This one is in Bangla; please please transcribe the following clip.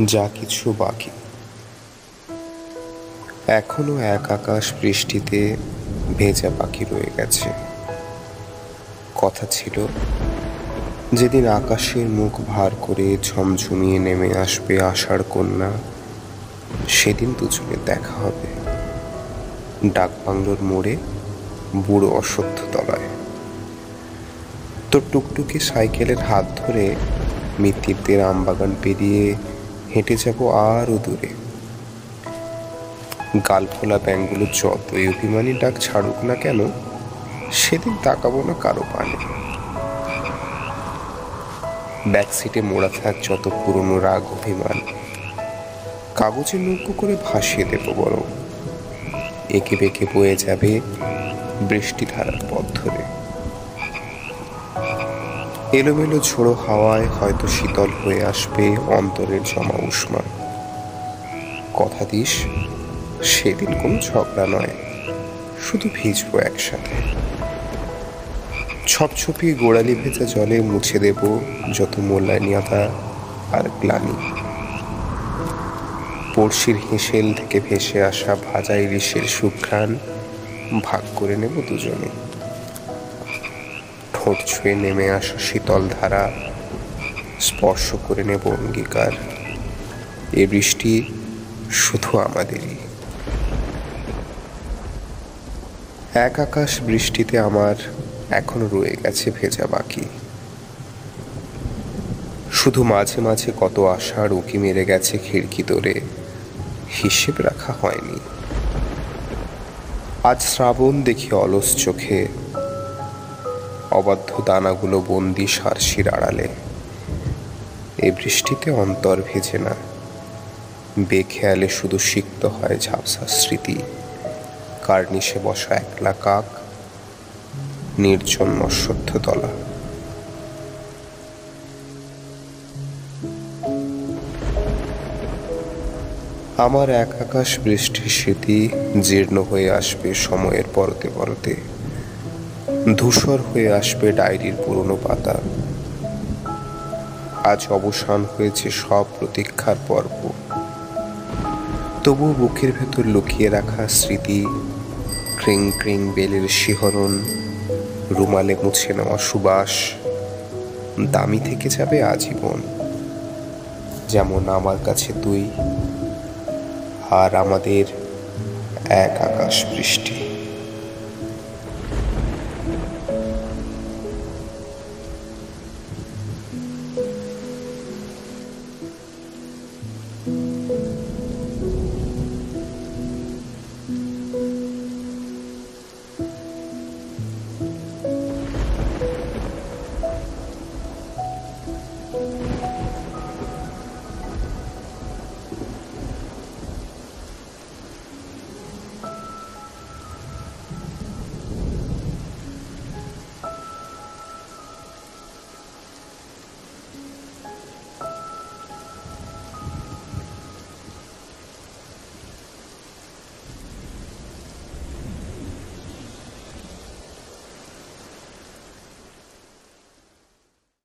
যা কিছু বাকি। এখনও এক আকাশ বৃষ্টিতে ভেজা পাখি রয়ে গেছে। কথা ছিল, যেদিন আকাশের মুখ ভার করে ঝমঝমিয়ে নেমে আসবে আষাঢ় কন্যা, সেদিন দুজনের দেখা হবে। ডাকবাংলোর মোড়ে বুড়ো অশ্বত্থ তলায়। তোর টুকটুকি সাইকেলের হাত ধরে মিত্তিরদের আমবাগান পেরিয়ে যাব আরও দূরে। গালফোলা ব্যাংকগুলো যতই অভিমানী ডাক ছাড়ুক না কেন, সেদিন তাকাবো না কারও পানে। ব্যাকসিটে মোড়া থাক যত পুরনো রাগ অভিমান, কাগজে নৌকো করে ভাসিয়ে দেবো বরং। একে বেঁকে বয়ে যাবে বৃষ্টি ধারার পথ ধরে। এলোমেলো ঝোড়ো হাওয়ায় হয়তো শীতল হয়ে আসবে অন্তরের জমা উষ্মা। কথা দিস, সেদিন কোনো ঝগড়া নয়, শুধু ভিজবো একসাথে। ছপছপিয়ে গোড়ালি ভেজা জলে মুছে দেব যত মূল্যায়নিয়তা আর গ্লানি। পড়শির হেঁসেল থেকে ভেসে আসা ভাজা ইলিশের সুঘ্রাণ ভাগ করে নেব দুজনে। ঠোঁট ছুঁয়ে নেমে আসা শীতল ধারা। স্পর্শ করে নেব অঙ্গীকার। এ বৃষ্টি শুধু আমাদেরই। এক আকাশ বৃষ্টিতে আমার এখনও রয়ে গেছে ভেজা বাকি। শুধু মাঝে মাঝে কত আশার উকি মেরে গেছে খিড়কি দরে হিসেব রাখা হয়নি। আজ শ্রাবণ দেখি অলস চোখে। অবাধ্য দানাগুলো বন্দি সারসির আড়ালে। এই বৃষ্টিতে অন্তর ভেজে না। বেখেয়ালে শুধু সিক্ত হয় ঝাপসা স্মৃতি। কার্নিশে বসা একলা কাক, নির্জন তলা। আমার এক আকাশ বৃষ্টির স্মৃতি জীর্ণ হয়ে আসবে সময়ের পরতে পরতে। ধূসর হয়ে আসবে ডায়েরির পুরনো পাতা। আজ অবসান হয়েছে সব প্রতীক্ষার পর্ব। তবু বুকের ভেতর লুকিয়ে রাখা স্মৃতি, ক্রিং ক্রিং বেলের শিহরণ, রুমালে মুছে নেওয়া সুবাস, দামি থেকে যাবে আজীবন। যেমন আমার কাছে তুই আর আমাদের এক আকাশ বৃষ্টি Thank you.